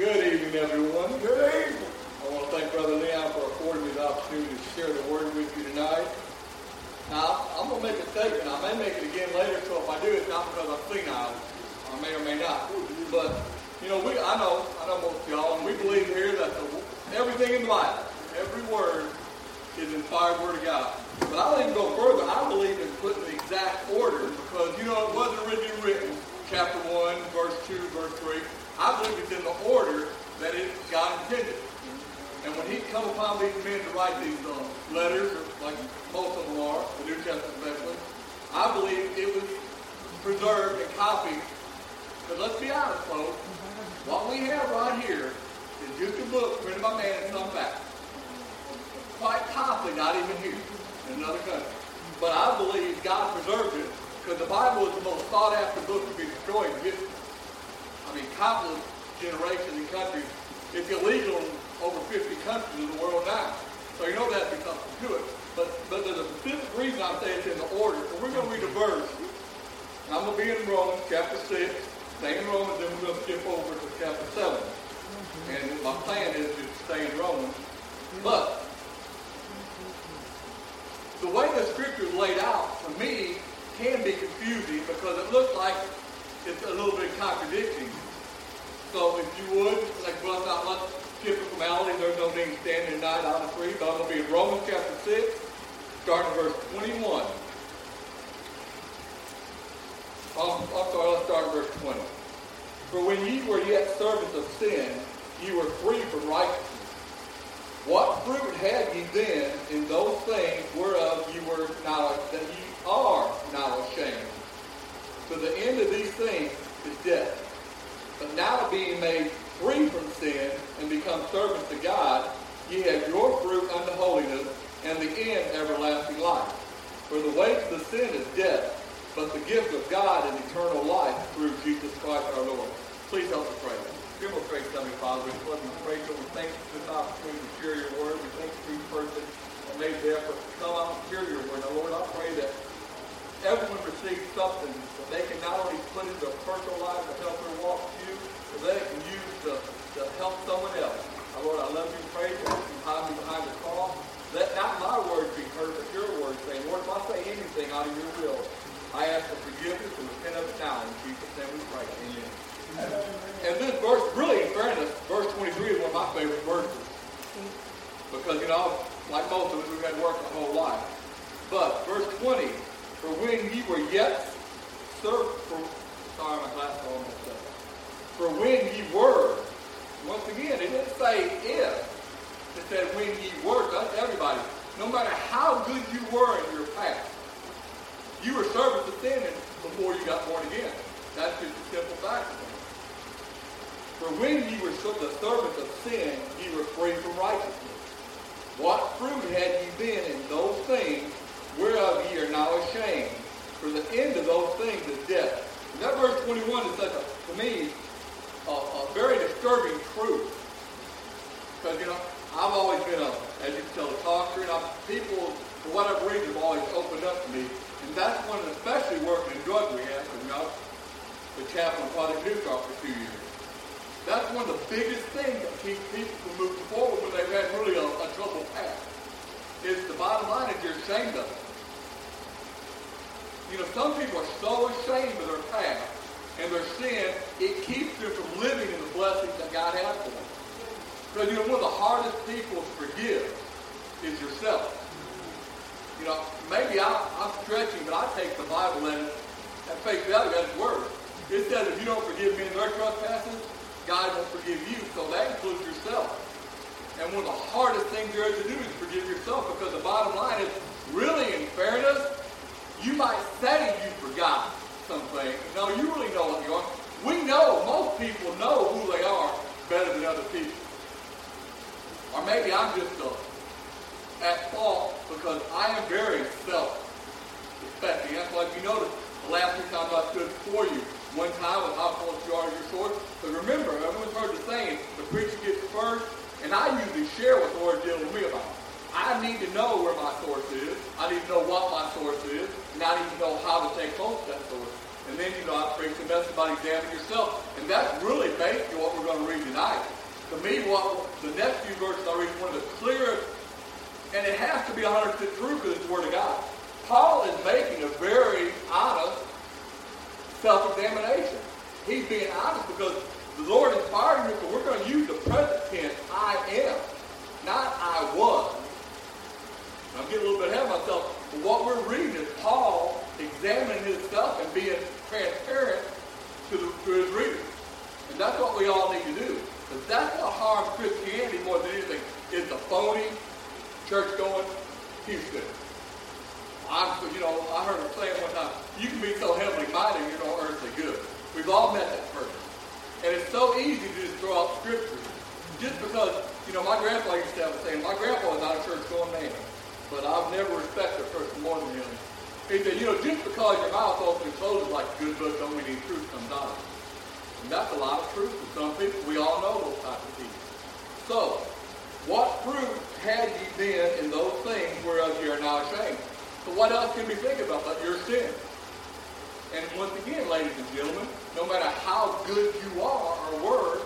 Good evening, everyone. Good evening. I want to thank Brother Leon for affording me the opportunity to share the word with you tonight. Now, I'm going to make a statement. I may make it again later, so if I do, it's not because I'm senile. I may or may not. But, you know, we I know, I know most of y'all, and we believe here that the, everything in the Bible, every word is inspired word of God. But I'll even go further. I believe in putting the exact order because, you know, it wasn't originally written, chapter 1, verse 2, verse 3. I believe it's in the order that it God intended. And when he come upon these men to write these uh, letters, like most of them are, the New Testament especially, I believe it was preserved and copied. But let's be honest, folks. What we have right here is just a book printed by man and some back. Quite possibly not even here in another country. But I believe God preserved it because the Bible is the most sought after book to be destroyed. I mean, countless generations and countries. It's illegal in over 50 countries in the world now. So you know that becomes to it. But, but there's a specific reason I say it's in the order. So we're going to read a verse. I'm going to be in Romans chapter 6. Stay in Romans, then we're going to skip over to chapter 7. And my plan is to stay in Romans. But the way the scripture is laid out, for me, can be confusing because it looks like it's a little bit contradicting. So if you would, like well, not much typical malady, there's no need standing tonight out of three, but I'm going to be in Romans chapter 6, starting verse 21. I'm, I'm sorry, let's start verse 20. For when ye were yet servants of sin, ye were free from righteousness. What fruit had ye then in those things whereof ye were now that ye are now ashamed? So the end of these things is death. But now being made free from sin and become servants to God, ye have your fruit unto holiness, and the end everlasting life. For the wages of the sin is death, but the gift of God is eternal life through Jesus Christ our Lord. Please help us pray. Give us grace, Heavenly Father. We love you, praise you. We thank you for this opportunity to share your word. We thank you for each person that made the effort to come out and hear your word. Now, Lord, I pray that everyone receives something that they can not only put into their personal life to help their walk with you, but they can use to, to help someone else. Now, Lord, I love you, praise you. You hide me behind the cross. Let not my words be heard, but your words say, Lord, if I say anything out of your will, I ask for forgiveness and repent of it now. In Jesus' name we pray. Amen. And this verse, really, in fairness, verse 23 is one of my favorite verses. Because, you know, like most of us, we've had work our whole life. But, verse 20, for when ye were yet served, for, sorry, my glasses are almost up. For when ye were, once again, it didn't say if. It said when ye were, that's everybody. No matter how good you were in your past, you were servants of sin before you got born again. That's just a simple fact. For when ye were the servants of sin, ye were free from righteousness. What fruit had ye been in those things whereof ye are now ashamed? For the end of those things is death. And that verse 21 is such a, to me, a, a very disturbing truth. Because, you know, I've always been a, as you can tell, a talker, and I've, people, for whatever reason, have always opened up to me. And that's when, especially working in drug rehab, you know, the chaplain Project New Start for two years. That's one of the biggest things that keeps people from moving forward when they've had really a, a troubled past. Is the bottom line is you're ashamed of it. You know, some people are so ashamed of their past and their sin, it keeps them from living in the blessings that God has for them. Because, you know, one of the hardest people to forgive is yourself. You know, maybe I, I'm stretching, but I take the Bible and at face value as word. It says if you don't forgive me in their trespasses, God won't forgive you, so that includes yourself. And one of the hardest things there is to do is forgive yourself because the bottom line is, really, in fairness, you might say you forgot something. No, you really know what you are. We know, most people know who they are better than other people. Or maybe I'm just a, at fault because I am very self-respecting. That's why you notice the last two times I stood before you, one time was how close you are to your source. But remember, everyone's heard the saying, the preacher gets first, and I usually share what the Lord deals with me about. I need to know where my source is. I need to know what my source is, and I need to know how to take hold of that source. And then, you know, I preach the message about examining yourself. And that's really basically what we're going to read tonight. To me, what the next few verses I read one of the clearest, and it has to be 100% true because it's the Word of God. Paul is making a very honest self-examination. He's being honest because the Lord inspired him, so we're going to use the present tense, I am, not I was. I'm getting a little bit ahead of myself, but what we're reading is Paul examining his stuff and being transparent to, the, to his readers. And that's what we all need to do. Because that's what harms Christianity more than anything. Is the phony, church-going Houston. I'm, you know, I heard him saying one time, you can be so heavenly minded, you're no earthly good. We've all met that person. And it's so easy to just throw out scriptures. Just because, you know, my grandpa used to have a saying, my grandpa was not a church-going man, but I've never respected a person more than him he said, you know, just because your mouth opens and closes like a good book don't mean any truth comes out of it. And that's a lot of truth for some people. We all know those types of people. So, what fruit had ye then in those things whereof ye are now ashamed? So what else can we think about but your sin? And once again, ladies and gentlemen, no matter how good you are or were,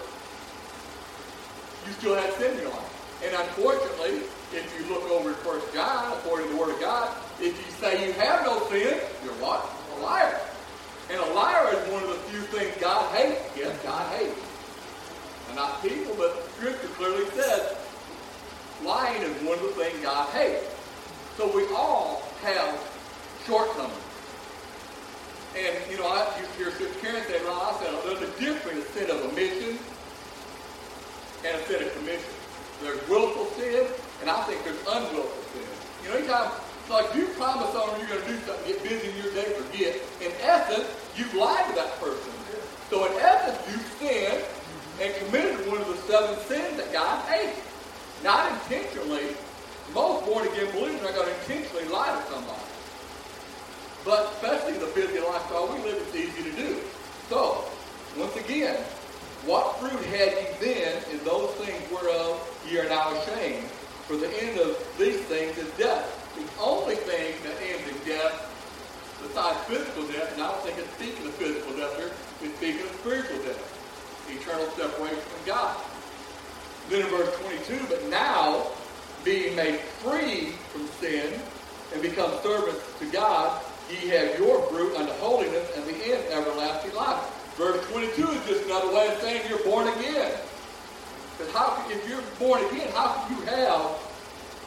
you still had sin in your life. And unfortunately, if you look over at 1 John, according to the Word of God, if you say you have no sin, you're what? A liar. And a liar is one of the few things God hates. Yes, God hates. And not people, but Scripture clearly says lying is one of the things God hates. So we all have shortcomings. And, you know, I to hear Sister Karen say, well, I said, there's a difference in sin of omission and a sin of commission. There's willful sin, and I think there's unwillful sin. You know, anytime it's like you promise someone you're going to do something, get busy in your day, forget. In essence, you've lied to that person. So in essence, you sinned and committed one of the seven sins that God hates. Not intentionally. Most born-again believers are going to intentionally lie to somebody. But especially the busy lifestyle we live, it's easy to do. So, once again, what fruit had ye then in those things whereof ye are now ashamed? For the end of these things is death. The only thing that ends in death, besides physical death, and I don't think it's speaking of physical death here, it's speaking of spiritual death. Eternal separation from God. Then in verse 22, but now, being made free from sin and become servants to God, ye have your fruit unto holiness and the end everlasting life. Verse 22 is just another way of saying you're born again. Because how if you're born again, how can you have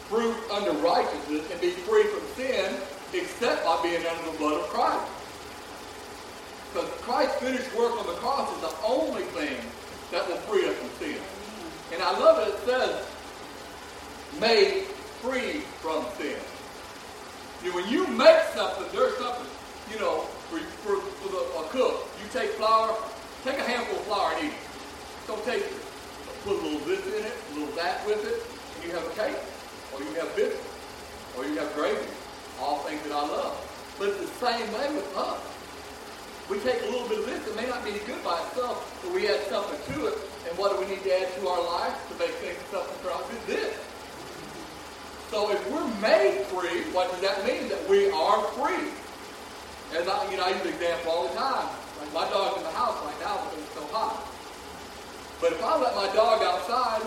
fruit under righteousness and be free from sin except by being under the blood of Christ? Because Christ's finished work on the cross is the only thing that will free us from sin. And I love it. It says, made free from sin. You know, when you make something, there's something, you know, for, for, for the, a cook. You take flour, take a handful of flour and eat it. Don't taste it put a little this in it, a little that with it, and you have a cake, or you have biscuits, or you have gravy. All things that I love. But it's the same way with us. We take a little bit of this, it may not be any good by itself, but we add something to it. And what do we need to add to our life to make things something for us? Is this. So if we're made free, what does that mean? That we are free. And I, you know, I use the example all the time. Like my dog's in the house right now because it's so hot. But if I let my dog outside,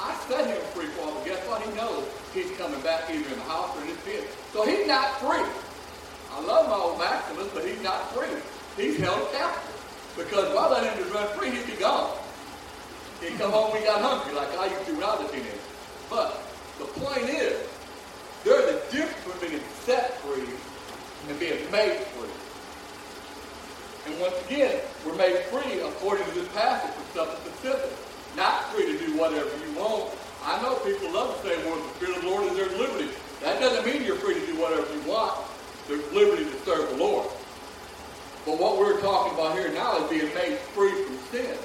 I set him free for him. Guess what? He knows he's coming back either in the house or in his pen. So he's not free. I love my old Maximus, but he's not free. He's held captive. Because if I let him just run free, he'd be gone. He'd come home when he got hungry, like I used to when I was a teenager. But the point is, there's a difference between being set free and being made free. And once again, we're made free according to this passage from something specific. Not free to do whatever you want. I know people love to say, well, the Spirit of the Lord is there's liberty. That doesn't mean you're free to do whatever you want. There's liberty to serve the Lord. But what we're talking about here now is being made free from sin.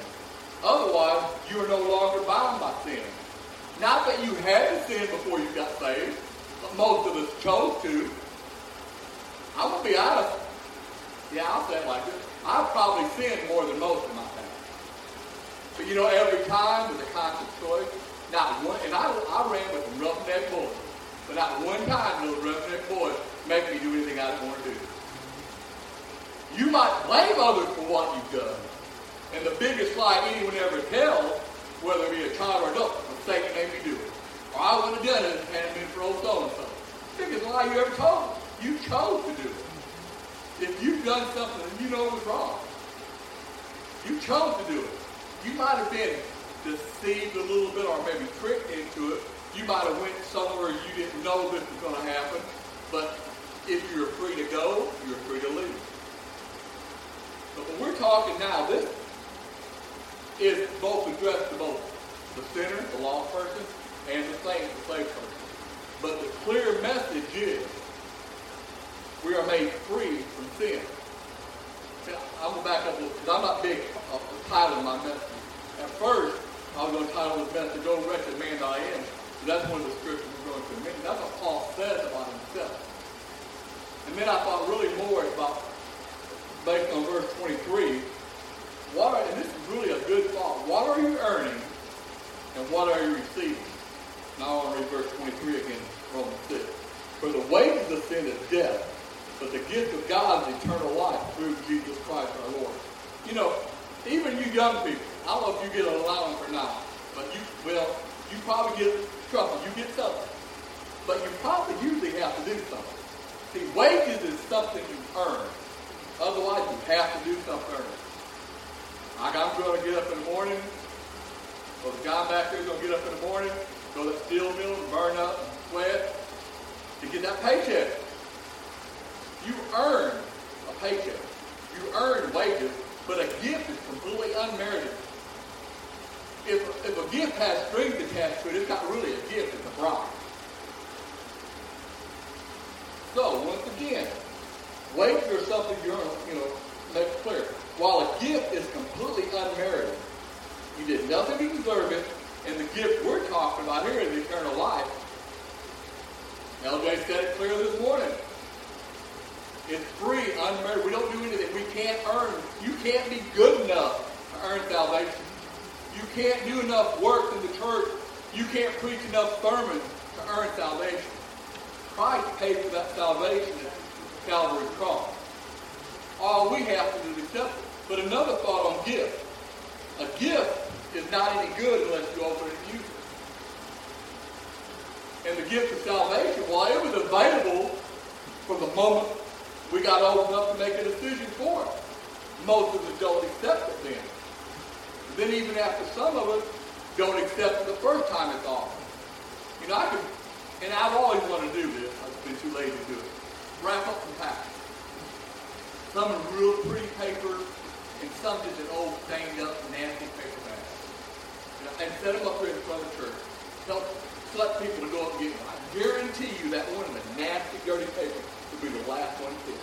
Otherwise, you are no longer bound by sin. Not that you had to sin before you got saved, but most of us chose to. I'm going to be honest. Yeah, I'll say it like this. I've probably sinned more than most of my family. But you know, every time with a conscious choice, not one, and I, I ran with some roughneck boys, but not one time those roughneck boys make me do anything I didn't want to do. You might blame others for what you've done, And the biggest lie anyone ever tells, whether it be a child or adult, was Satan made me do it. Or I wouldn't have done it and it been for old so-and-so. Biggest lie you ever told. You chose to do it. If you've done something and you know it was wrong, you chose to do it. You might have been deceived a little bit or maybe tricked into it. You might have went somewhere you didn't know this was going to happen. But if you're free to go, you're free to leave. But when we're talking now, this is both addressed to both the sinner, the lost person, and the saint, the saved person. But the clear message is we are made free from sin. I'm going to back up because I'm not big on the title of my message. At first, I was going to title this message, Go Wretched Man That I Am. So that's one of the scriptures we're going to admit. That's what Paul says about himself. And then I thought really more about, based on verse 23, what are, and this is really a good thought, what are you earning and what are you receiving? Now I want to read verse 23 again, Romans 6. For the wages of sin is death, but the gift of God is eternal life through Jesus Christ our Lord. You know, even you young people, I don't know if you get an allowance or not, but you, well, you probably get trouble. You get something. But you probably usually have to do something. See, wages is something you earn. Otherwise, you have to do something earn. Like I'm going to get up in the morning, or the guy back there is going to get up in the morning, go to the steel mill, burn up, and sweat to get that paycheck. You earn a paycheck. You earn wages, but a gift is completely unmerited. If, if a gift has strings attached to it, it's not really a gift, it's a bribe. So, once again, wages are something you earn, you know, make clear. While a gift is completely unmerited, you did nothing to deserve it, and the gift we're talking about here is eternal life. LJ said it clear this morning. It's free, unmerited. We don't do anything. We can't earn. You can't be good enough to earn salvation. You can't do enough work in the church. You can't preach enough sermons to earn salvation. Christ paid for that salvation at Calvary's cross. All we have to do is accept it. But another thought on gift. A gift is not any good unless you open it and use it. And the gift of salvation, well, it was available from the moment we got old enough to make a decision for it. Most of us don't accept it then. Then even after some of us don't accept it the first time it's offered. You know, I could, and I've always wanted to do this. I've been too lazy to do it. Wrap up some packets. Some in real pretty paper, and some just an old stained up nasty paper bag. You know, and set them up here in front of the church. Tell, select people to go up and get them. I guarantee you that one in the nasty, dirty paper be the last one picked.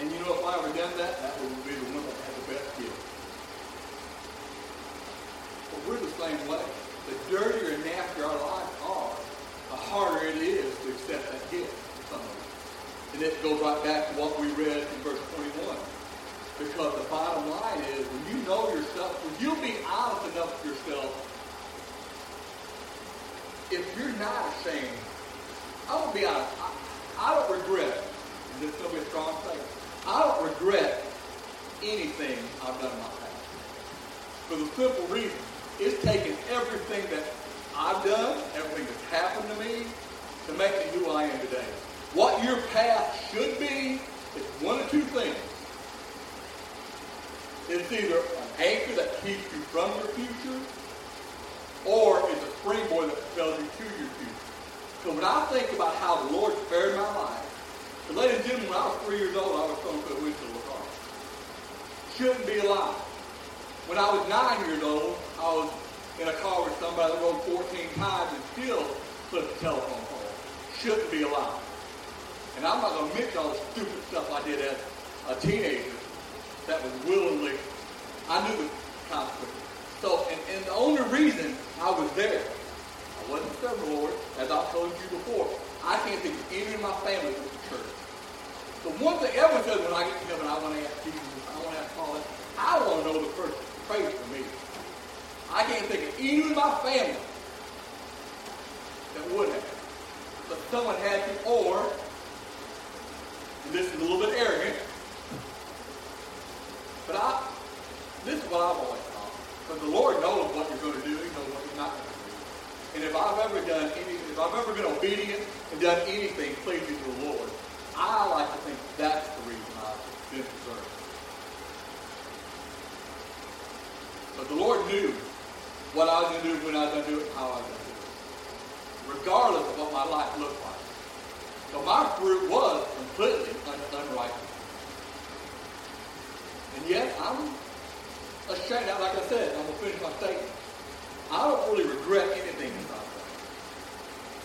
And you know, if I ever done that, that would be the one that had the best gift. But we're the same way. The dirtier and nastier our lives are, the harder it is to accept that gift from us. And it goes right back to what we read in verse 21. Because the bottom line is, when you know yourself, when you'll be honest enough with yourself, if you're not ashamed I'm going to be honest. I, I don't regret, and this is going to be a strong statement, I don't regret anything I've done in my past. For the simple reason, it's taken everything that I've done, everything that's happened to me, to make me who I am today. What your path should be is one of two things. It's either an anchor that keeps you from your future, or it's a springboard that propels you to your future. So when I think about how the Lord spared my life, and ladies and gentlemen, when I was three years old, I was thrown to a windshield car. Shouldn't be alive. When I was nine years old, I was in a car with somebody that rode 14 times and still flipped the telephone pole. Shouldn't be alive. And I'm not going to mention all the stupid stuff I did as a teenager that was willingly, I knew the consequences. So, and, and the only reason I was there wasn't serving the Lord, as I've told you before. I can't think of any of my family went to church. The one thing everyone says when I get to heaven, I want to ask Jesus, I want to ask Paul, I want to know the person prays for me. I can't think of any of my family that would have. But someone had to, or, and this is a little bit arrogant, But I, this is what I've always thought. But the Lord knows what you're going to do. He knows what you're not going to do. And if I've ever done if I've ever been obedient and done anything pleasing to the Lord, I like to think that's the reason I've been preserved. But the Lord knew what I was going to do, when I was going to do it, how I was going to do it. Regardless of what my life looked like. So my fruit was completely un- unrighteous. And yet, I'm ashamed. Like I said, I'm going to finish my statement. I don't really regret anything about that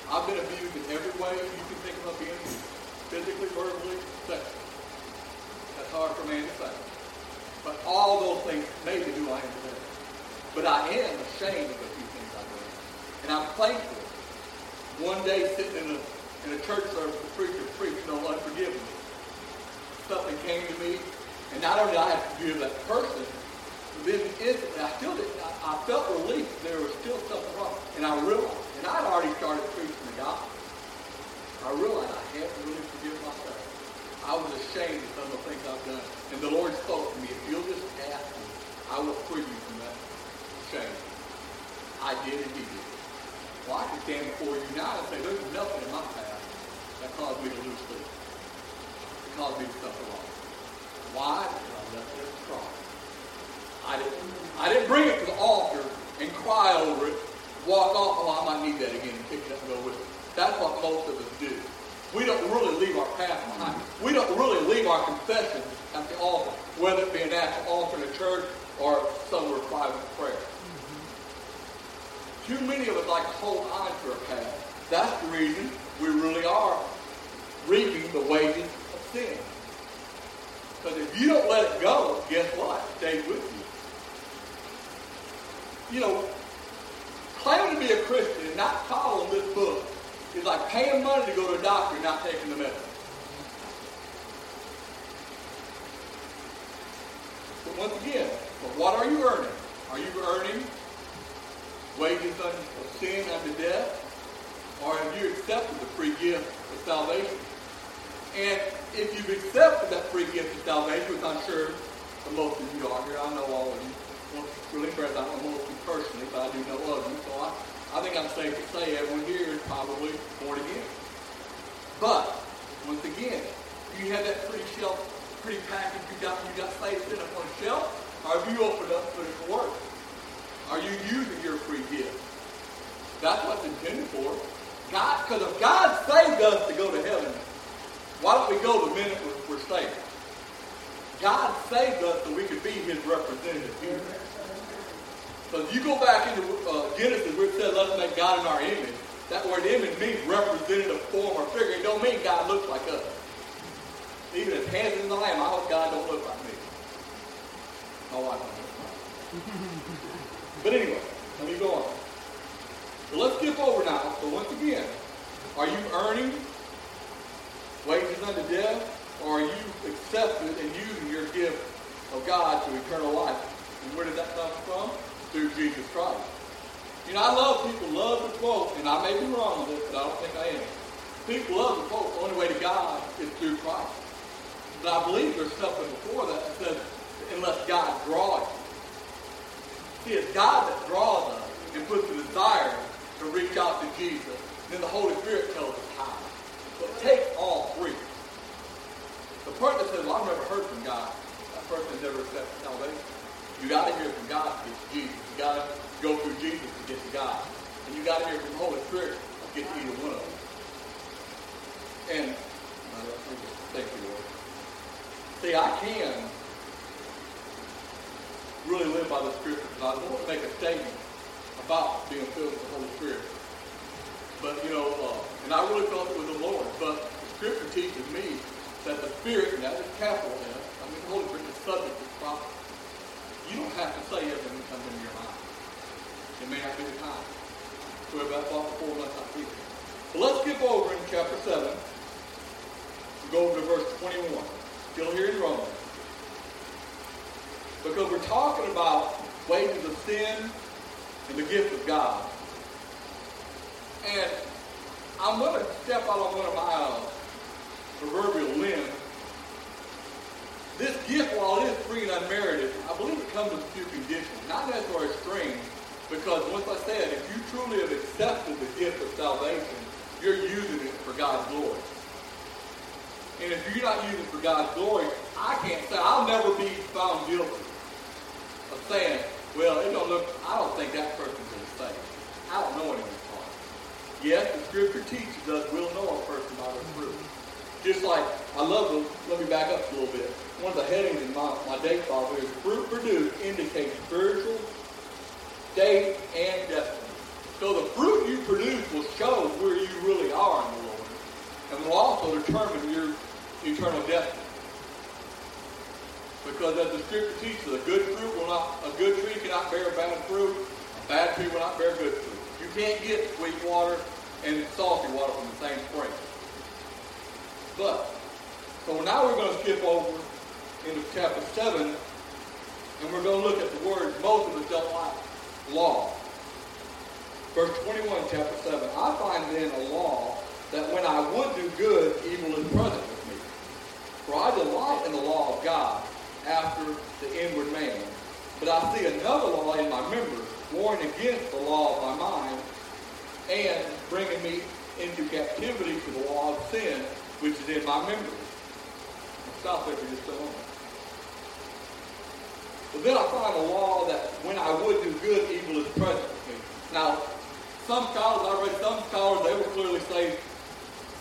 I've been abused in every way you can think of being abused. Physically, verbally, sexually. That's hard for man to say. But all those things made me who I am today. But I am ashamed of a few things I've done. And I'm thankful. One day sitting in a, in a church service, the preacher preached, no unforgiveness. Something came to me, and not only did I have to forgive that person, then instantly I still did, I, I felt relief there was still something wrong. And I realized, and I'd already started preaching the gospel. I realized I had to really forgive myself. I was ashamed of some of the things I've done. And the Lord spoke to me, if you'll just ask me, I will free you from that shame. I did and he did. Well, I can stand before you now and say, there's nothing in my past that caused me to lose sleep. It caused me to suffer loss. Why? Because I left it at the cross. I didn't, I didn't bring it to the altar and cry over it, walk off, oh, I might need that again, and pick it up and go with it. That's what most of us do. We don't really leave our past behind. We don't really leave our confession at the altar, whether it be an actual altar in a church or somewhere private prayer. Too many of us like to hold on to our past. That's the reason we really are reaping the wages of sin. Because if you don't let it go, guess what? It stays with you. You know, claiming to be a Christian and not following this book is like paying money to go to a doctor and not taking the medicine. But once again, but what are you earning? Are you earning wages of sin unto death? Or have you accepted the free gift of salvation? And if you've accepted that free gift of salvation, which I'm sure most of you are here, I know all of you. Really impressed. I don't know personally, but I do know of you. So I, I think I'm safe to say everyone here is probably born again. But once again, you have that pretty shelf, pretty package you got you got saved sitting up on a shelf, or have you opened up put it to work? Are you using your free gift? That's what's intended for. God, because if God saved us to go to heaven, why don't we go the minute we're, we're saved? God saved us so we could be His representative here. If you go back into uh, Genesis where it says, let's make God in our image, that word image means representative form or figure. It don't mean God looks like us. Even as handsome as I am, I hope God don't look like me. My wife. But anyway, let me go on. So let's skip over now. So once again, are you earning wages unto death, or are you accepted and using your gift of God to eternal life? And where did that come from? Through Jesus Christ. You know, I love people love to quote, and I may be wrong with this, but I don't think I am. People love to quote, the only way to God is through Christ. But I believe there's something before that that says, unless God draws you. See, it's God that draws us and puts the desire to reach out to Jesus. Then the Holy Spirit tells us how. But take all three. The person that says, well, I've never heard from God, that person never accepted salvation. You got to hear from God to get to Jesus. You got to go through Jesus to get to God. And you got to hear from the Holy Spirit to get to either one of them. And, thank you, Lord. See, I can really live by the Scripture because I want to make a statement about being filled with the Holy Spirit. But, you know, uh, and I really felt it was the Lord. But the Scripture teaches me that the Spirit, and that is capital S, I mean, the Holy Spirit is subject to prophecy. You don't have to say everything that comes into your mind. It may not be the time. So we're about four months out here. But let's skip over in chapter 7. We'll go over to verse 21. Still here in Romans. Because we're talking about wages of sin and the gift of God. And I'm going to step out on one of my uh, proverbial limbs this gift, while it is free and unmerited, I believe it comes with a few conditions. Not necessarily strings, because once I said, if you truly have accepted the gift of salvation, you're using it for God's glory. And if you're not using it for God's glory, I can't say, I'll never be found guilty of saying, well, it don't look, I don't think that person's to say. I don't know anyone's heart. Yes, the scripture teaches us we'll know a person by their fruit. Just like, I love the, let me back up a little bit. One of the headings in my, my Dake Bible here is fruit produced indicates spiritual, state, and destiny. So the fruit you produce will show where you really are in the Lord. And will also determine your eternal destiny. Because as the scripture teaches, a good fruit will not, a good tree cannot bear bad fruit, a bad tree will not bear good fruit. You can't get sweet water and salty water from the same spring. But, so now we're going to skip over into chapter 7, and we're going to look at the words most of us don't like. Law. Verse 21, chapter 7. I find then a law that when I would do good, evil is present with me. For I delight in the law of God after the inward man. But I see another law in my members, warring against the law of my mind, and bringing me into captivity to the law of sin, which is in my memory. I'll stop there for just a moment. But then I find a law that when I would do good, evil is present with me. Now, some scholars, I read some scholars, they will clearly say,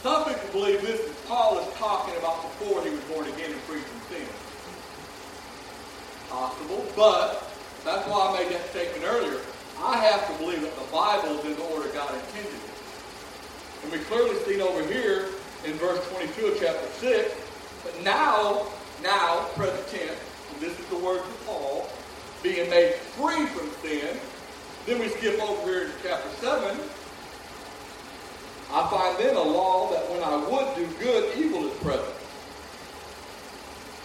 some people believe this is Paul is talking about before he was born again and free from sin possible, but that's why I made that statement earlier. I have to believe that the Bible is in the order God intended it. And we clearly seen over here in verse 22 of chapter 6, but now, now, present tense, and this is the word of Paul, being made free from sin. Then we skip over here to chapter 7. I find then a law that when I would do good, evil is present.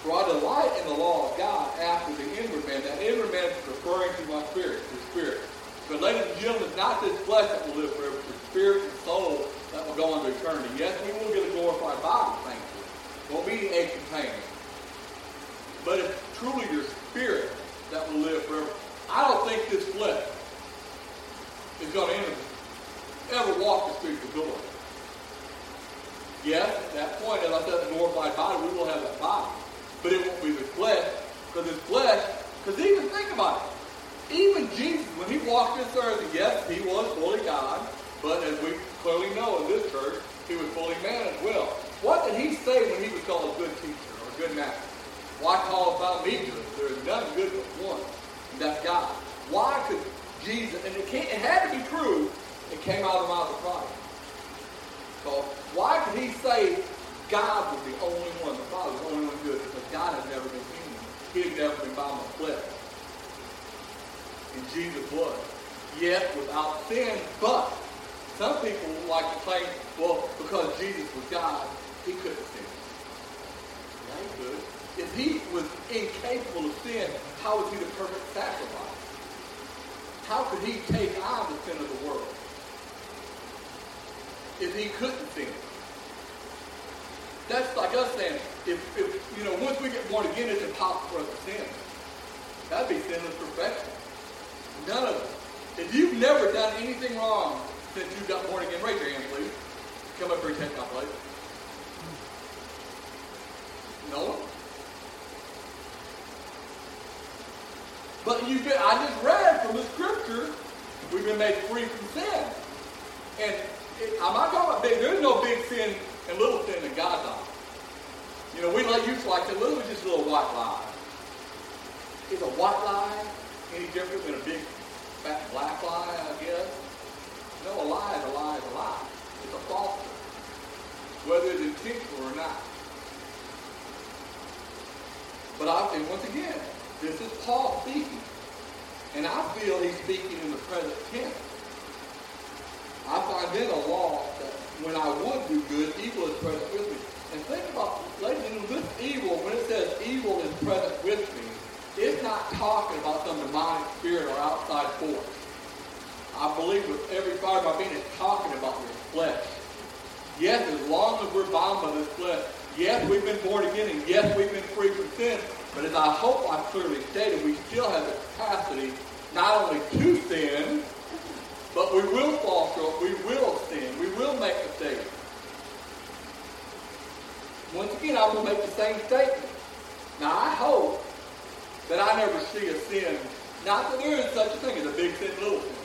For I delight in the law of God after the inward man. That inward man is referring to my spirit, the spirit. But ladies and gentlemen, it's not this flesh that will live forever, it's the spirit and soul will go into eternity. Yes, we will get a glorified body, thankfully. Won't be and. But it's truly your spirit that will live forever. I don't think this flesh is going to enter, ever walk the streets of glory. Yes, at that point, as I said, the glorified body, we will have that body but it won't be the flesh, because it's flesh. Because even think about it, even Jesus, when he walked this earth, yes, he was fully God, but as we clearly know in this church, he was fully man as well. What did he say when he was called a good teacher or a good master? Why call about me good? There is none good but one, and that's God. Why could Jesus, and it, can't, it had to be true, it came out of the mouth of Christ. So why could he say God was the only one, the Father was the only one good, because God has never been human. He had never been bound with flesh. And Jesus was. Yet without sin, but some people like to claim, well, because Jesus was God, he couldn't sin. Yeah, he could. If he was incapable of sin, how was he the perfect sacrifice? How could he take on the sin of the world? If he couldn't sin. That's like us saying, if, if you know, once we get born again, it's impossible for us to sin. That'd be sinless perfection. None of us. If you've never done anything wrong since you got born again, raise your hand, please. Come up here and take my place. No. But you been, I just read from the scripture, we've been made free from sin. And I'm not talking about big, there's no big sin and little sin in God's eyes. You know, we like to like to little just a little white lie. Is a white lie any different than a big fat black lie, I guess? No, a lie is a lie is a lie. It's a falsehood. Whether it's intentional or not. But I think once again, this is Paul speaking. And I feel he's speaking in the present tense. I find then a law that when I would do good, evil is present with me. And think about, ladies and gentlemen, this evil, when it says evil is present with me, it's not talking about some demonic spirit or outside force. I believe with every fiber of my being, it's talking about your flesh. Yes, as long as we're bound by this flesh, Yes, we've been born again, and yes, we've been free from sin. But as I hope I've clearly stated, we still have the capacity not only to sin, but we will fall short. We will sin. We will make mistakes. Once again, I will make the same statement. Now, I hope that I never see a sin, not that there is such a thing as a big sin, little sin,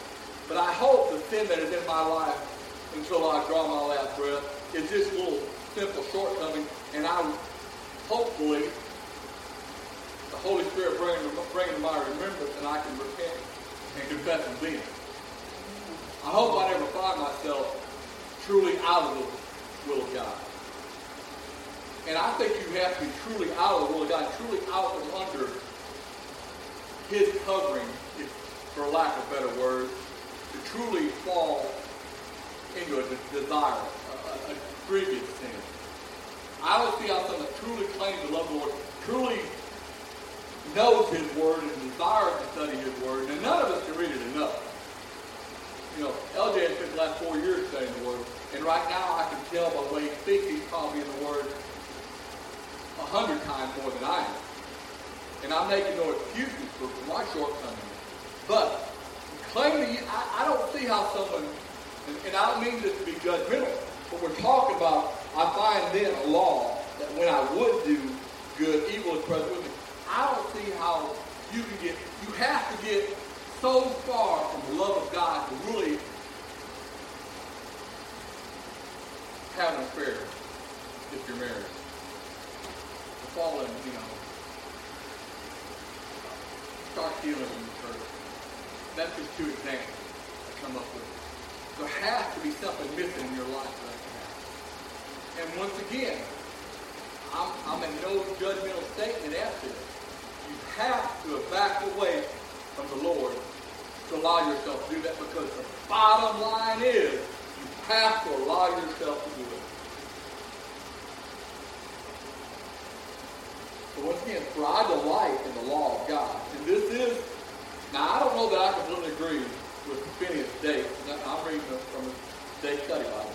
but I hope the sin that is in my life until I draw my last breath is this little simple shortcoming, and I hopefully the Holy Spirit bring, bring to my remembrance and I can repent and confess and sin. I hope I never find myself truly out of the will of God. And I think you have to be truly out of the will of God, truly out from under his covering, for lack of better words, truly fall into a desire, a, a grievous sin. I don't see how someone truly claims to love the Lord, truly knows his word and desires to study his word, and none of us can read it enough. You know, LJ has spent the last four years studying the word, and right now I can tell by the way he speaks, he's probably in the word a hundred times more than I am. And I'm making no excuses for, my shortcomings. But claiming, I, I don't see how someone, and, and I don't mean this to be judgmental, but we're talking about, I find then a law that when I would do good, evil is present with me. I don't see how you can get, you have to get so far from the love of God to really have an affair if you're married fallen, you know, start healing in the church. That's just two examples I come up with. There has to be something missing in your life right now. And once again, I'm, I'm in no judgmental statement after this. You have to back away from the Lord to allow yourself to do that because the bottom line is you have to allow yourself to do it. But once again, for I delight in the law of God. And this is, now I don't know that I completely agree with Finis Dake. I'm reading from the Dake Study Bible.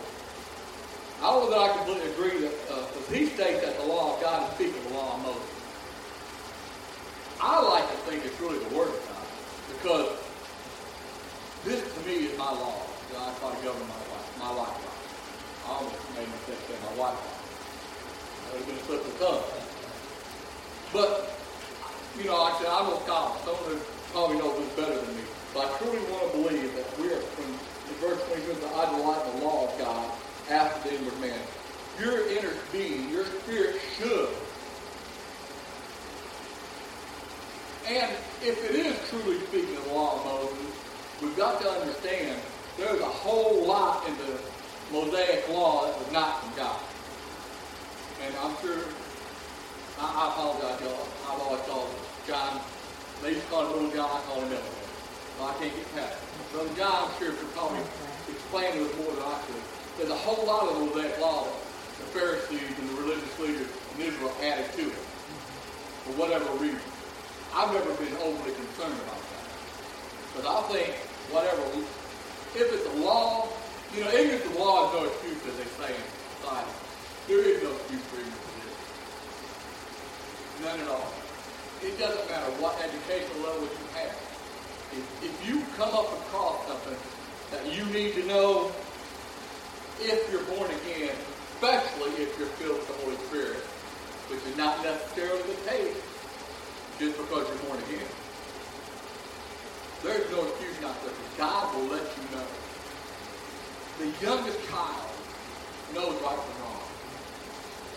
I don't know that I completely agree that, uh, he states that the law of God is speaking the law of Moses. I like to think it's really the Word of God, because this to me is my law. God try to govern my life, my life. I almost made a mistake saying my wife. I was going to slip the tongue. But, you know, I said, I'm a scholar. Someone probably knows this better than me. But I truly want to believe that we are, in verse 22, that I delight in the law of God after the inward man. Your inner being, your spirit should. And if it is truly speaking the law of Moses, we've got to understand there's a whole lot in the Mosaic law that was not from God. And I'm sure I, I apologize, y'all. I've always called John. They just call him Little John. I call him Elder. So I can't get past it. Brother John, I'm sure, could probably explain it more than I could. There's a whole lot of Mosaic law that the Pharisees and the religious leaders in Israel added to it for whatever reason. I've never been overly concerned about that. Because I think whatever, if it's a law, you know, ignorance of the law is no excuse, as they say in society. There is no excuse for ignorance None at all. It doesn't matter what educational level you have. If, if you come up across something that you need to know if you're born again, especially if you're filled with the Holy Spirit, which is not necessarily the case just because you're born again. There's no excuse not to. God will let you know. The youngest child knows right from wrong.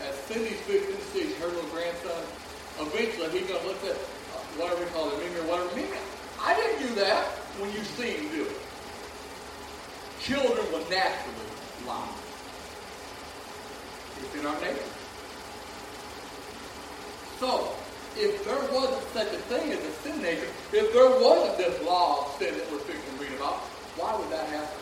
As Cindy's fixing to her little grandson eventually he's going to look at uh, whatever we call it, Mimi or whatever. Mimi, I didn't do that when you see him do it. Children will naturally lie. It's in our nature. So, if there wasn't such a thing as a sin nature, if there wasn't this law of sin that we're fixing to read about, why would that happen?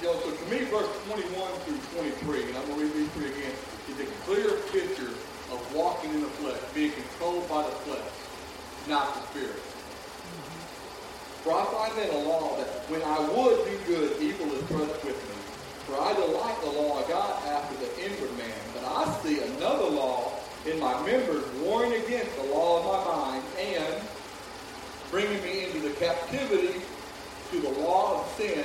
You know, so to me, verse 21 through 23, and I'm going to read these three again, is a clear picture of walking in the flesh, being controlled by the flesh, not the spirit. Mm-hmm. For I find in the law that when I would do good, evil is present with me. For I delight the law of God after the inward man. But I see another law in my members warring against the law of my mind and bringing me into the captivity to the law of sin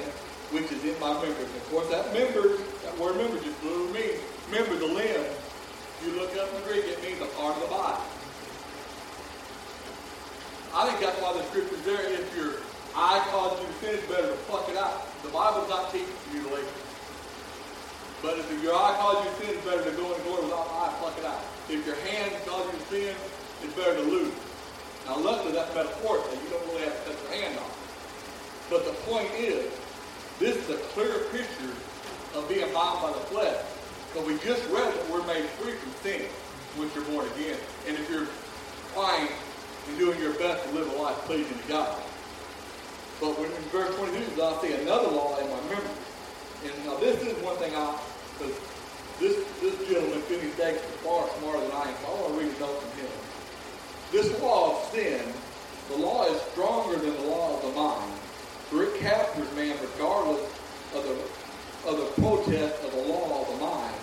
is in my members. Of course, that members, that word members just literally means member, the limb. You look up in the Greek, it means a part of the body. I think that's why the scripture's there. If your eye causes you to sin, it's better to pluck it out. The Bible's not teaching mutilation. But if your eye causes you to sin, it's better to go in glory without eye, pluck it out. If your hand causes you to sin, it's better to lose. Now, luckily, that's metaphorical. You don't really have to touch your hand on But the point is, this is a clear picture of being bound by the flesh. But we just read that we're made free from sin once you're born again. And if you're trying and doing your best to live a life pleasing to God. But when in verse 22, I see another law in my memory. And now this is one thing I, because this, this gentleman, Finis Dake, is far smarter than I am, so I want to read a note from him. This law of sin, the law is stronger than the law of the mind, it captures man regardless of the, of the protest of the law of the mind.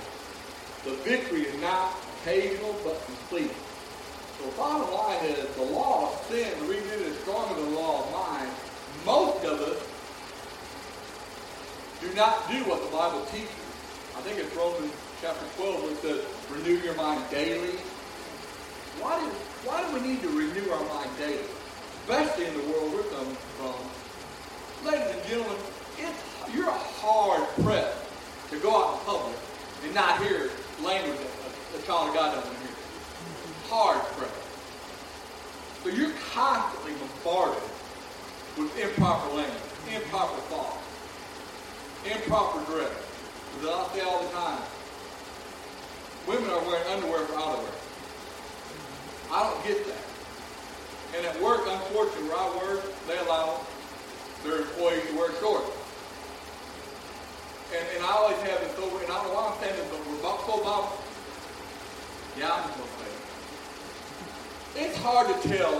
The victory is not occasional but complete. So the bottom line is the law of sin, the reason it is stronger than the law of mind, most of us do not do what the Bible teaches. I think it's Romans chapter 12 where it says, renew your mind daily. Why do, why do we need to renew our mind daily? Especially in the world we're coming from. Ladies and gentlemen, you're hard pressed to go out in public and not hear language that a, child of God doesn't hear. Hard pressed. So you're constantly bombarded with improper language, improper thought, improper dress. As I say all the time, women are wearing underwear for outerwear. I don't get that. And at work, unfortunately, where I work, they allow their employees to wear shorts. And, and I always have this over, and I don't know why I'm saying this, but we're about so about, yeah, I'm just going to say it. It's hard to tell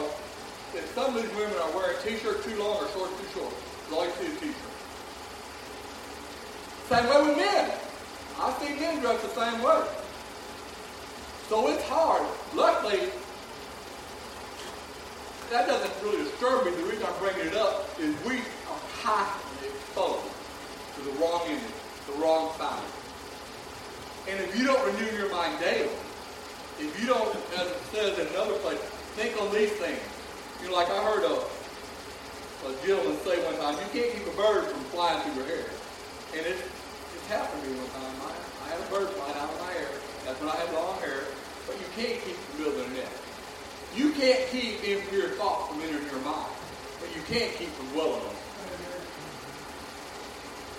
if some of these women are wearing t-shirts too long or shorts too short. All you see is t-shirt. Same way with men. I see men dressed the same way. So it's hard. Luckily, that doesn't really disturb me. The reason I'm bringing it up is we are constantly exposed to the wrong image, the wrong side. And if you don't renew your mind daily, if you don't, as it says in another place, think on these things. You know, like I heard a, a gentleman say one time, you can't keep a bird from flying through your hair. And it, it's happened to me one time. I, I had a bird flying out of my hair. That's when I had long hair. But you can't keep from building a nest. You can't keep impure thoughts from entering your mind, but you can't keep from dwelling on.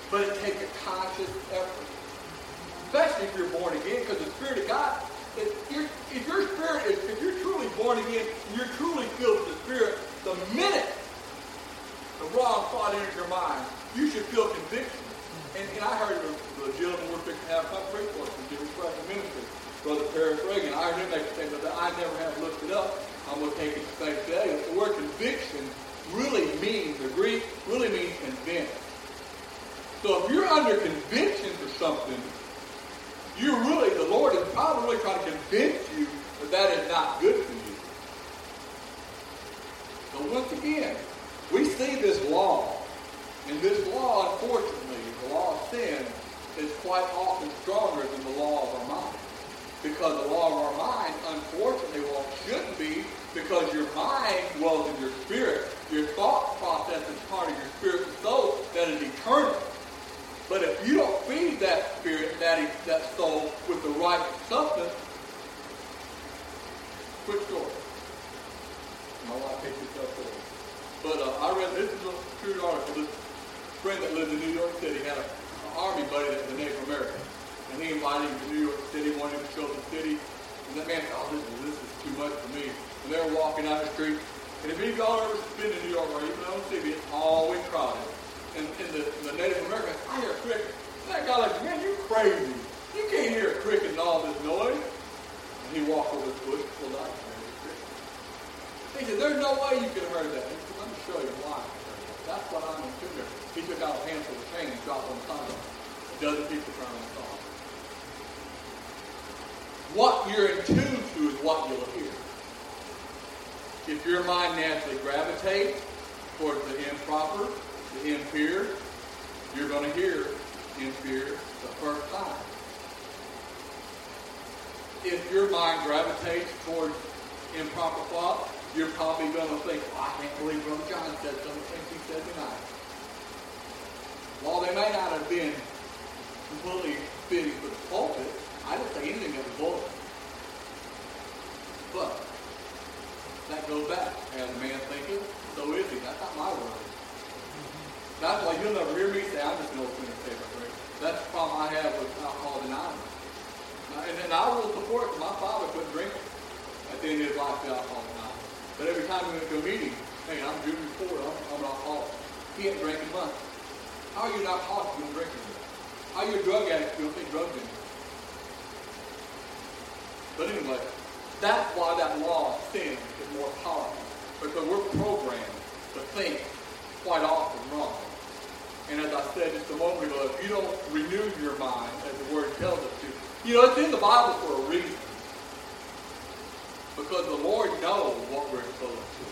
But it takes a conscious effort, especially if you're born again, because the Spirit of God, if, if your spirit is, if you're truly born again, and you're truly filled with the Spirit, the minute the wrong thought enters your mind, you should feel conviction. And, and I heard the, the gentleman we're fixing to have come preach for from Jimmy Ministry. Brother Paris Reagan. I heard him make a statement I never have looked it up. I'm going to take it to face value. The word conviction really means, the Greek really means convinced. So if you're under conviction for something, you're really, the Lord is probably really trying to convince you that that is not good for you. So once again, we see this law. And this law, unfortunately, the law of sin, is quite often stronger than the law of our mind because the law of our mind, unfortunately, well, shouldn't be because your mind dwells in your spirit. Your thought process is part of your spirit and soul that is eternal. But if you don't feed that spirit, that, that soul, with the right substance, quick story. My wife picked this up for. But uh, I read, this is a true article. This friend that lives in New York City had an army buddy that was a Native American. And he invited him to New York City, wanted to show the city. And that man thought, oh, this, this is too much for me. And they were walking down the street. And if of y'all ever been to New York or even on TV, it's always crowded. And, and the, the Native Americans, I hear cricket. And that guy like, man, you crazy. You can't hear a cricket and all this noise. And he walked over the bush, pulled out, and He said, there's no way you could have heard that. He said, let me show you why. That's what I'm assuming. He took out a handful of change dropped on the sidewalk. A dozen people to saw. What you're in tune to is what you'll hear. If your mind naturally gravitates towards the improper, the impure, you're going to hear impure the first time. If your mind gravitates towards improper thought, you're probably going to think, oh, I can't believe Brother John said some of the things he said tonight. While they may not have been completely fitting for the pulpit, I didn't say anything was vulgar. But that goes back. As a man thinketh, so is he. That's not my word. That's why you'll never hear me say, I'm just an old sinner favorite drink. That's the problem I have with alcohol anonymous. And then I will support my father quit drinking at the end of his life, the alcohol anonymous. But every time we went to a meeting, hey, I'm Junior Ford, I'm, I'm an alcoholic. He ain't drinking much. How are you not alcoholic if you drinking? How are you a drug addict if you don't take drugs in But anyway, that's why that law of sin is more powerful. Because we're programmed to think quite often wrong. And as I said just a moment ago, if you don't renew your mind, as the word tells us to, you know, it's in the Bible for a reason. Because the Lord knows what we're supposed to.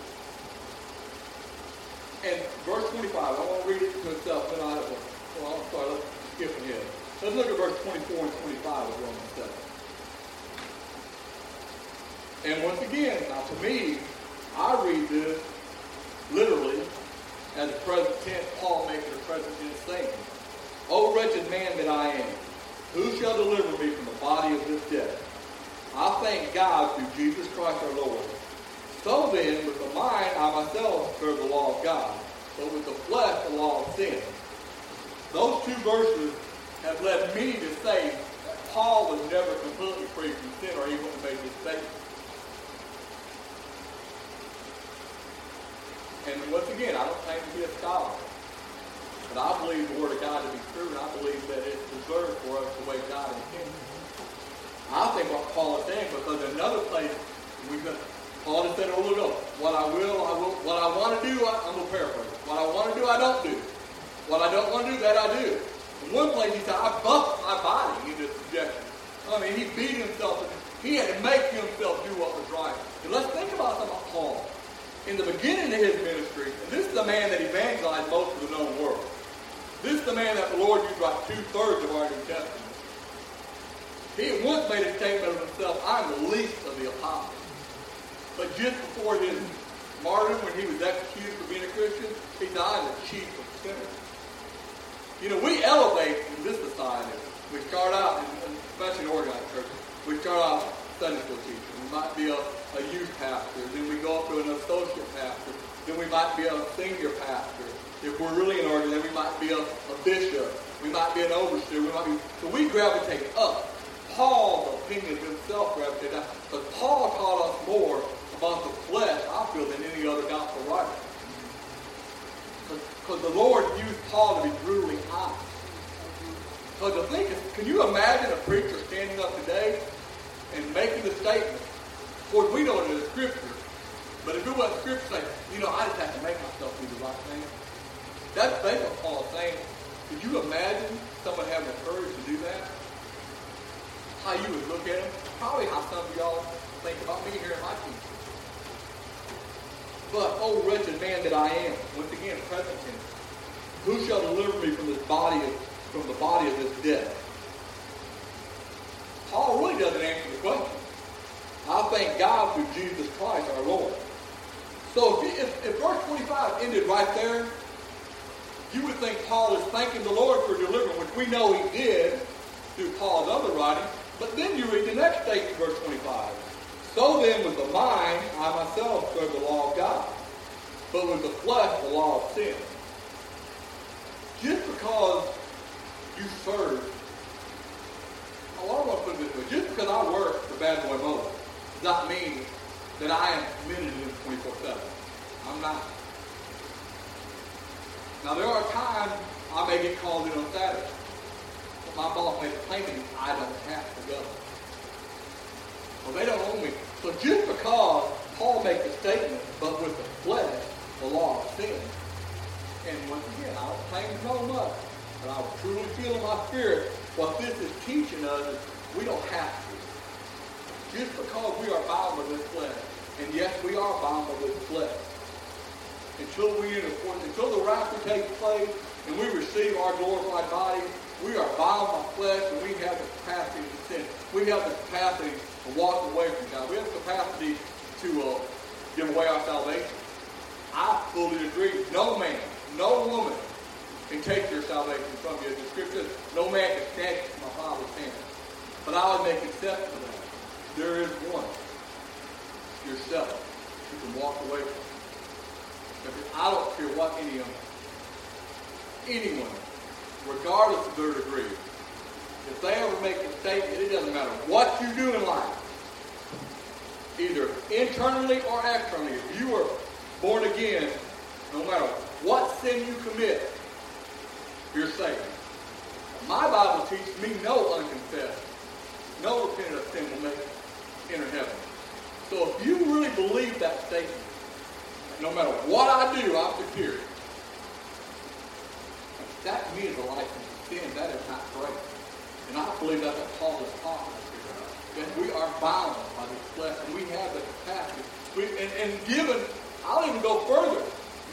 And verse 25, I want to read it to itself. Then I well, I'm sorry, let's skip ahead. Let's look at verse 24 and 25 of Romans 7. And once again, now to me, I read this literally as a present tense, Paul it a present tense saying, O wretched man that I am, who shall deliver me from the body of this death? I thank God through Jesus Christ our Lord. So then, with the mind, I myself serve the law of God, but with the flesh, the law of sin. Those two verses have led me to say that Paul was never completely free from sin, or he wouldn't have made this statement. And once again, I don't claim to be a scholar, but I believe the Word of God to be true, and I believe that it's preserved for us the way God intended. I think what Paul is saying, because another place, we've got, Paul just said a little ago, what I will, I will, what I want to do, I, I'm going to paraphrase. What I want to do, I don't do. What I don't want to do, that I do. In one place, he said, I buffed my body into subjection. I mean, he beat himself. He had to make himself do what was right. And let's think about something about Paul. In the beginning of his ministry, and this is the man that evangelized most of the known world. This is the man that the Lord used about two-thirds of our New Testament. He at once made a statement of himself, I'm the least of the apostles. But just before his martyrdom, when he was executed for being a Christian, he died as chief of sinners. You know, we elevate in this society. We start out, especially in organized churches, we start out Sunday school teacher. Might be a, a youth pastor. Then we go up to an associate pastor. Then we might be a senior pastor. If we're really an order, then we might be a, a bishop. We might be an overseer. We might be, so we gravitate up. Paul's opinion himself gravitated down. But Paul taught us more about the flesh, I feel, than any other gospel writer. Because the Lord used Paul to be brutally honest. So to think, can you imagine a preacher standing up today and making the statement? Of course, we know it in the Scripture. But if it wasn't Scripture saying, you know, I just have to make myself do the right thing. That's basically what Paul's saying. Could you imagine someone having the courage to do that? how you would look at them, probably how some of y'all think about me here in my teaching. But, oh wretched man that I am, once again, present tense, who shall deliver me from this body of, from the body of this death? Paul really doesn't answer the question. I thank God through Jesus Christ our Lord. So if, if, if verse 25 ended right there, you would think Paul is thanking the Lord for delivering, which we know he did through Paul's other writings. But then you read the next statement, verse 25. So then with the mind, I myself serve the law of God, but with the flesh, the law of sin. Just because you serve, oh, I want to put it this way, just because I work for Bad Boy Motors not mean that I am committed to this 24-7. I'm not. Now there are times I may get called in on Saturday but my boss a claim me, I don't have to go. Well, they don't own me. So just because Paul makes a statement, but with the flesh, the law of sin, and when but I truly feel in my spirit what this is teaching us is we don't have to. Just because we are bound by this flesh, and yes, we are bound by this flesh, until we until the rapture takes place and we receive our glorified body, we are bound by flesh and we have the capacity to sin. We have the capacity to walk away from God. We have the capacity to uh, give away our salvation. I fully agree. No man, no woman can take your salvation from you. The scripture no man can snatch from my Father's hand. But I would make exception. There is one, yourself, who can walk away from I don't care what any of anyone, regardless of their degree, if they ever make a statement, it doesn't matter what you do in life, either internally or externally, if you are born again, no matter what sin you commit, you're saved. My Bible teaches me no unconfessed, no repentant of sin will make enter heaven. So if you really believe that statement, no matter what I do, I'm secure. That to me is a sin. That is not great. And I believe that's what Paul is talking about. That we are bound by this flesh and we have the capacity. We, and, and given, I'll even go further.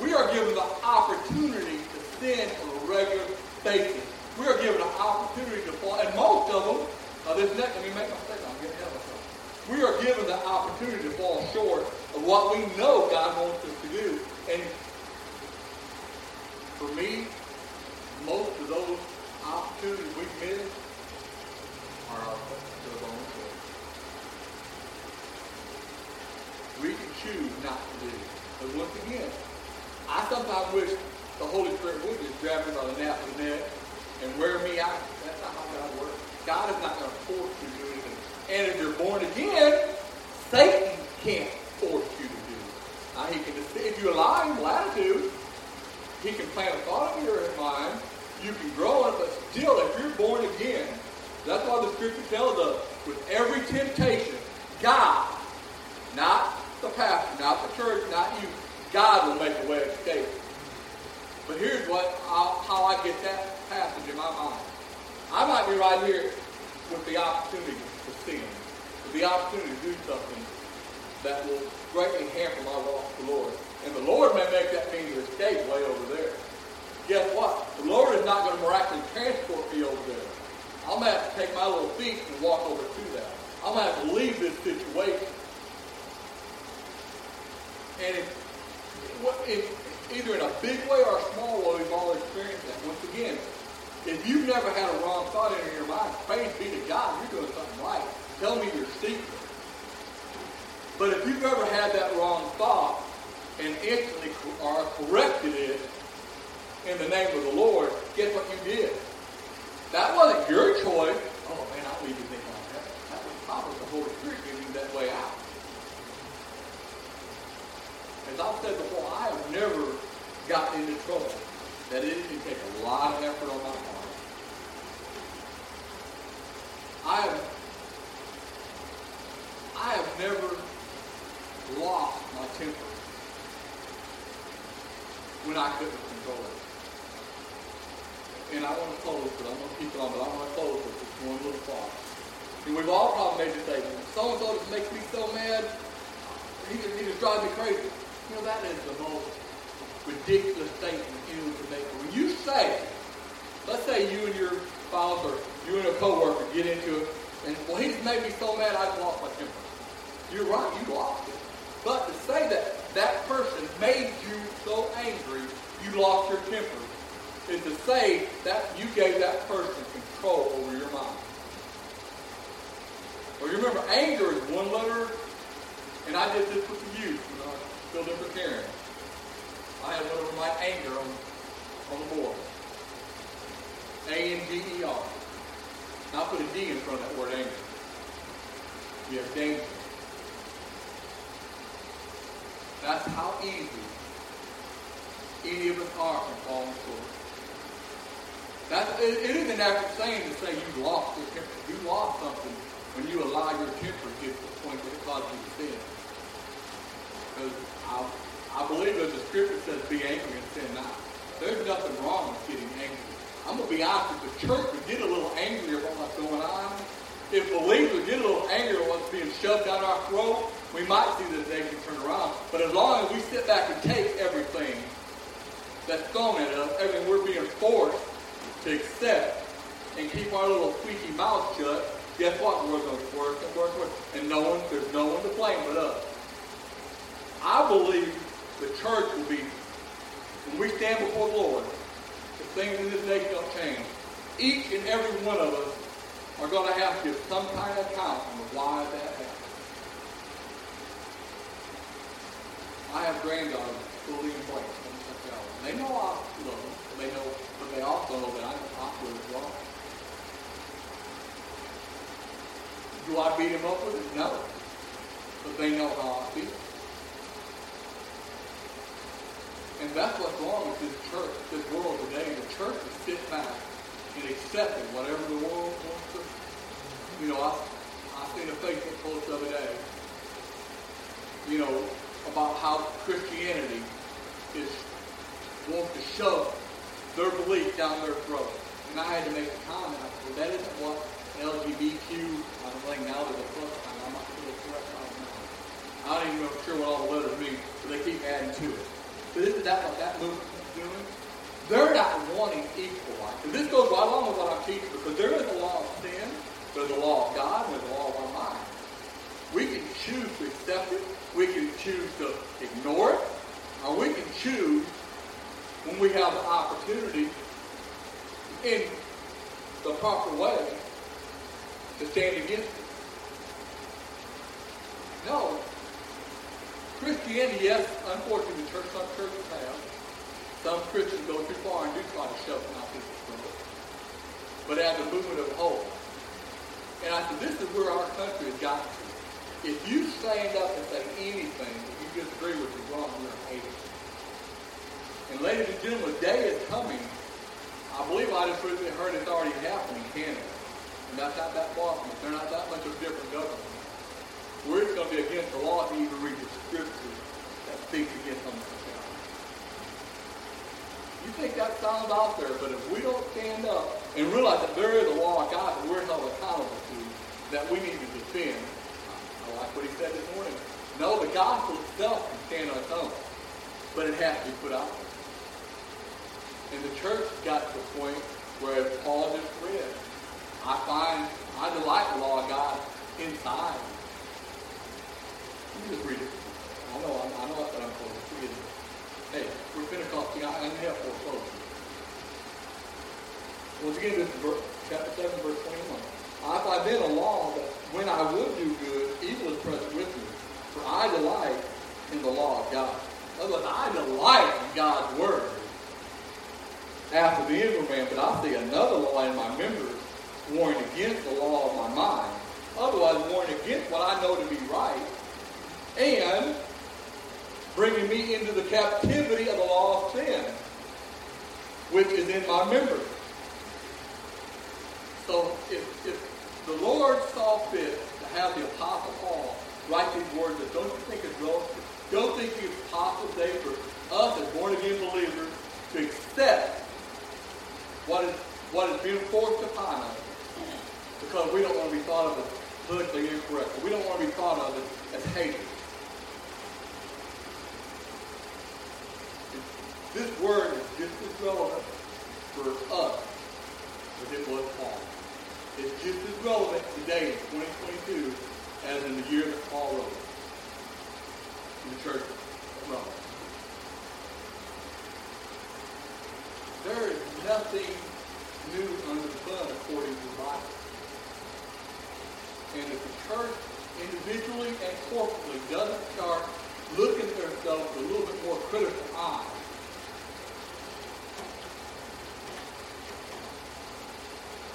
We are given the opportunity to sin on a regular basis. We are given an opportunity to fall. And most of them, uh, this next, let me make my statement, I'm getting ahead of myself. We are given the opportunity to fall short of what we know God wants us to do. And for me, most of those opportunities we miss are our own choice. We can choose not to do. But once again, I sometimes wish the Holy Spirit would just grab me by the nape of the neck and wear me out. That's not how God works. God is not going to force you to do. And if you're born again, Satan can't force you to do it. Now, he can, if you allow him latitude, he can plant a thought in your mind. You can grow it, but still, if you're born again, that's why the scripture tells us, with every temptation, God, not the pastor, not the church, not you, God will make a way of escape. But here's what how I get that passage in my mind. I might be right here with the opportunity sin, the opportunity to do something that will greatly hamper my walk with the Lord. And the Lord may make that mean to escape way over there. Guess what? The Lord is not going to miraculously transport me over there. I'm going to have to take my little feet and walk over to that. I'm going to have to leave this situation. And if, if, either in a big way or a small way, we've all experienced that. Once again, if you've never had a wrong thought in your mind, praise be to God, you're doing something right. Tell me your secret. But if you've ever had that wrong thought and instantly or corrected it in the name of the Lord, guess what you did? That wasn't your choice. Oh man, I don't even think like that. That was probably the Holy Spirit giving you that way out. As I've said before, I have never gotten into trouble that it can take a lot of effort on my part. I have, I have never lost my temper when I couldn't control it. And I want to close, but I'm going to keep it on, but I want to close with this one little thought. And we've all probably made statement, so-and-so just makes me so mad, he just, he just drives me crazy. You know, that is the most ridiculous statement you can make. When you say, let's say you and your spouse or you and a coworker get into it, and well, he made me so mad I lost my temper. You're right, you lost it. But to say that that person made you so angry you lost your temper is to say that you gave that person control over your mind. Well, you remember, anger is one letter, and I did this with the youth when I in for Karen. I one of my anger on, on the board. A-N-G-E-R. Now put a D in front of that word anger. You have danger. That's how easy any of us are from falling short. That, it, it isn't accurate saying to say you lost your temper. You lost something when you allow your temper to get to the point that it causes you to sin. Because I, I believe that the scripture says be angry and sin not. There's nothing wrong with getting angry. I'm going to be honest, if the church would get a little angry about what's going on, if believers get a little angry at what's being shoved down our throat, we might see this nation turn around. But as long as we sit back and take everything that's thrown at us, everything we're being forced to accept, and keep our little squeaky mouth shut, guess what? We're going to work and work and work. And no one, there's no one to blame but us. I believe the church will be, when we stand before the Lord, the things in this nation don't change, each and every one of us are going to have to give some kind of account on why that happened. I have granddaughters fully embraced homosexuality. They know I love them. They know, but they also know that I, I feel it's wrong. Do I beat them up with it? No. But they know how I feel. And that's what's wrong with this church, this world today. The church is sitting back and accepting whatever the world wants to you know, I, I seen a Facebook post the other day, you know, about how Christianity is wants to shove their belief down their throat. And I had to make a comment. I said, well, that isn't what LGBTQ, I don't think now there's a plus sign. I'm not sure correct. I don't even know sure what all the letters mean, but they keep adding to it. But isn't that what that movement is doing? They're not wanting equal rights. And this goes right along with what I'm teaching because there is a law of sin there's a law of God and there's the law of our mind. We can choose to accept it. We can choose to ignore it. Or we can choose when we have the opportunity in the proper way to stand against it. Christianity, yes, unfortunately, church, some churches have. Some Christians go too far and do try to shove it people's throat. But as a movement of hope, and I said, this is where our country has gotten to. If you stand up and say anything that you disagree with is wrong, you're hated. And ladies and gentlemen, the day is coming. I believe I just recently heard it's already happening in Canada. And that's not that far from us. They're not that much of a different government. Where it's going to be against the law to even read the scriptures that speaks against homosexuality. You think that sounds out there, but if we don't stand up and realize that there is a law of God that we're held accountable to, that we need to defend. I like what he said this morning. No, the gospel itself can stand on its own, but it has to be put out there. And the church got to the point where Paul just read, I find, I delight the law of God inside. Me just read it. I know, I know I'm. Hey, we're Pentecostal. I have four clothes. Once again, this is verse, chapter 7, verse 21. I find then a law that when I would do good, evil is present with me. For I delight in the law of God. In other words, I delight in God's word. After the inward man, but I see another law in my members, warring against the law of my mind. Otherwise, warring against what I know to be right, and bringing me into the captivity of the law of sin, which is in my members. So if, if the Lord saw fit to have the Apostle Paul write these words, don't you think it's relative? Don't think it's possible today for us as born again believers to accept what is what is being forced upon us because we don't want to be thought of as politically incorrect. We don't want to be thought of as, as haters. This word is just as relevant for us as it was Paul It's just as relevant today in 2022 as in the year that Paul wrote. In the church of Rome. There is nothing new under the sun according to the Bible. And if the church individually and corporately doesn't start looking at themselves with a little bit more critical eye,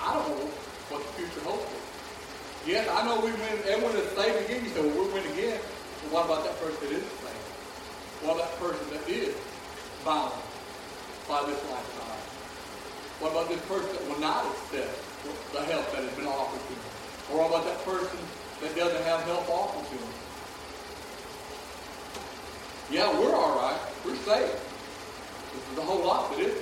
I don't know what the future holds for Yes, I know we win. Everyone is saved again. You say, well, we'll win again. But what about that person that isn't saved? What about that person that is bound by this lifestyle? What about this person that will not accept the help that has been offered to them? Or what about that person that doesn't have help offered to them? Yeah, we're all right. We're saved. This is a whole lot, but it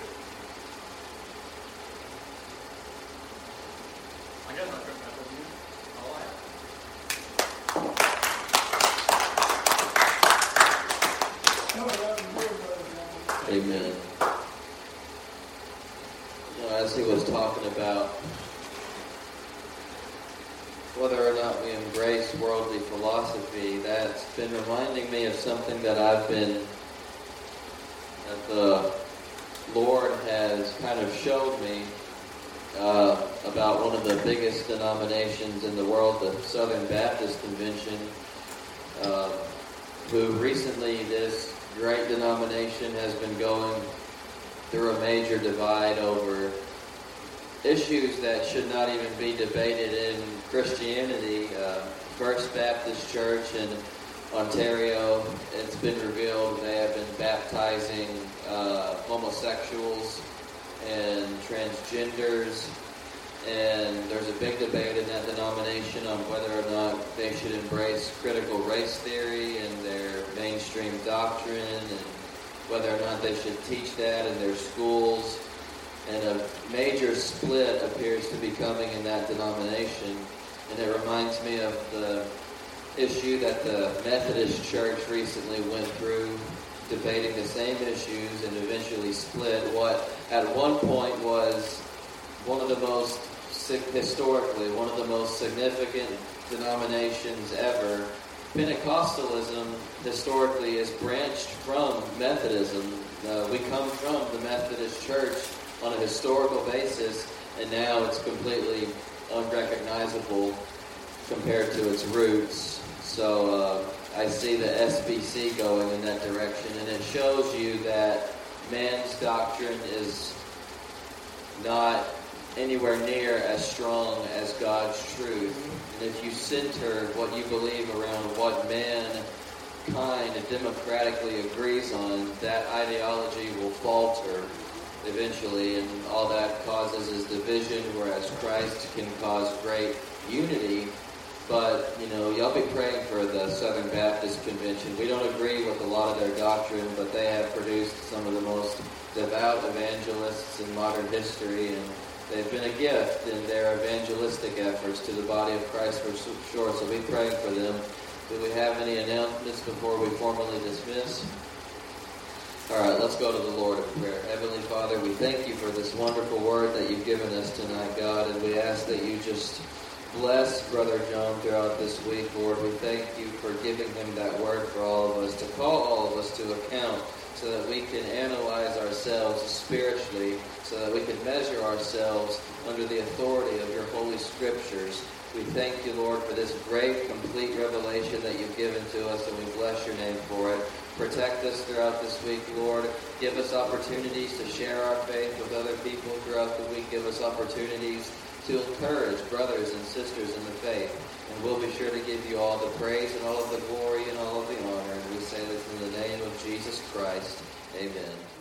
Amen. You know, as he was talking about whether or not we embrace worldly philosophy, that's been reminding me of something that I've been, that the Lord has kind of showed me uh, about one of the biggest denominations in the world, the Southern Baptist Convention, uh, who recently this great denomination has been going through a major divide over issues that should not even be debated in Christianity. Uh, First Baptist Church in Ontario, it's been revealed they have been baptizing uh, homosexuals and transgenders. And there's a big debate in that denomination on whether or not they should embrace critical race theory in their mainstream doctrine and whether or not they should teach that in their schools. And a major split appears to be coming in that denomination. And it reminds me of the issue that the Methodist Church recently went through, debating the same issues and eventually split what at one point was one of the most historically one of the most significant denominations ever. Pentecostalism historically is branched from Methodism. Uh, we come from the Methodist Church on a historical basis, and now it's completely unrecognizable compared to its roots. So uh, I see the SBC going in that direction, and it shows you that man's doctrine is not anywhere near as strong as God's truth. And if you center what you believe around what mankind democratically agrees on, that ideology will falter eventually, and all that causes is division, whereas Christ can cause great unity. But, you know, y'all be praying for the Southern Baptist Convention. We don't agree with a lot of their doctrine, but they have produced some of the most devout evangelists in modern history, and they've been a gift in their evangelistic efforts to the body of Christ for sure. So be praying for them. Do we have any announcements before we formally dismiss? All right, let's go to the Lord in prayer. Heavenly Father, we thank you for this wonderful word that you've given us tonight, God, and we ask that you just bless Brother John throughout this week, Lord. We thank you for giving him that word for all of us, to call all of us to account so that we can analyze ourselves spiritually, so that we can measure ourselves under the authority of your holy scriptures. We thank you, Lord, for this great, complete revelation that you've given to us, and we bless your name for it. Protect us throughout this week, Lord. Give us opportunities to share our faith with other people throughout the week. Give us opportunities to encourage brothers and sisters in the faith. And we'll be sure to give you all the praise and all of the glory and all of the honor. And we say this in the name of Jesus Christ. Amen. Amen.